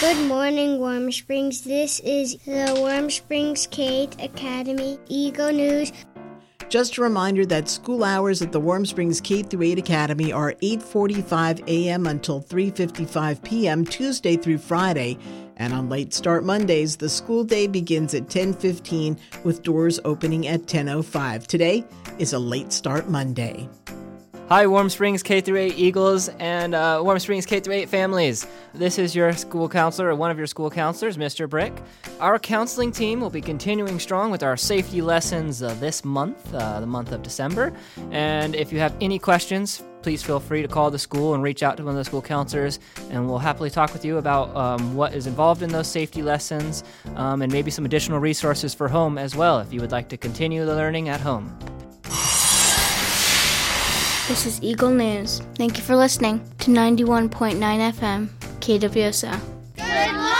Good morning, Warm Springs. This is the Warm Springs K-8 Academy Eagle News. Just a reminder that school hours at the Warm Springs K through 8 Academy are 8:45 a.m. until 3:55 p.m. Tuesday through Friday, and on late start Mondays, the school day begins at 10:15 with doors opening at 10:05. Today is a late start Monday. Hi, Warm Springs K through 8 Eagles and uh, Warm Springs K through 8 families. This is your school counselor, or one of your school counselors, Mr. Brick. Our counseling team will be continuing strong with our safety lessons uh, this month, uh, the month of December. And if you have any questions, please feel free to call the school and reach out to one of the school counselors, and we'll happily talk with you about um, what is involved in those safety lessons um, and maybe some additional resources for home as well if you would like to continue the learning at home. This is Eagle News. Thank you for listening to 91.9 FM, KWSO. Good luck!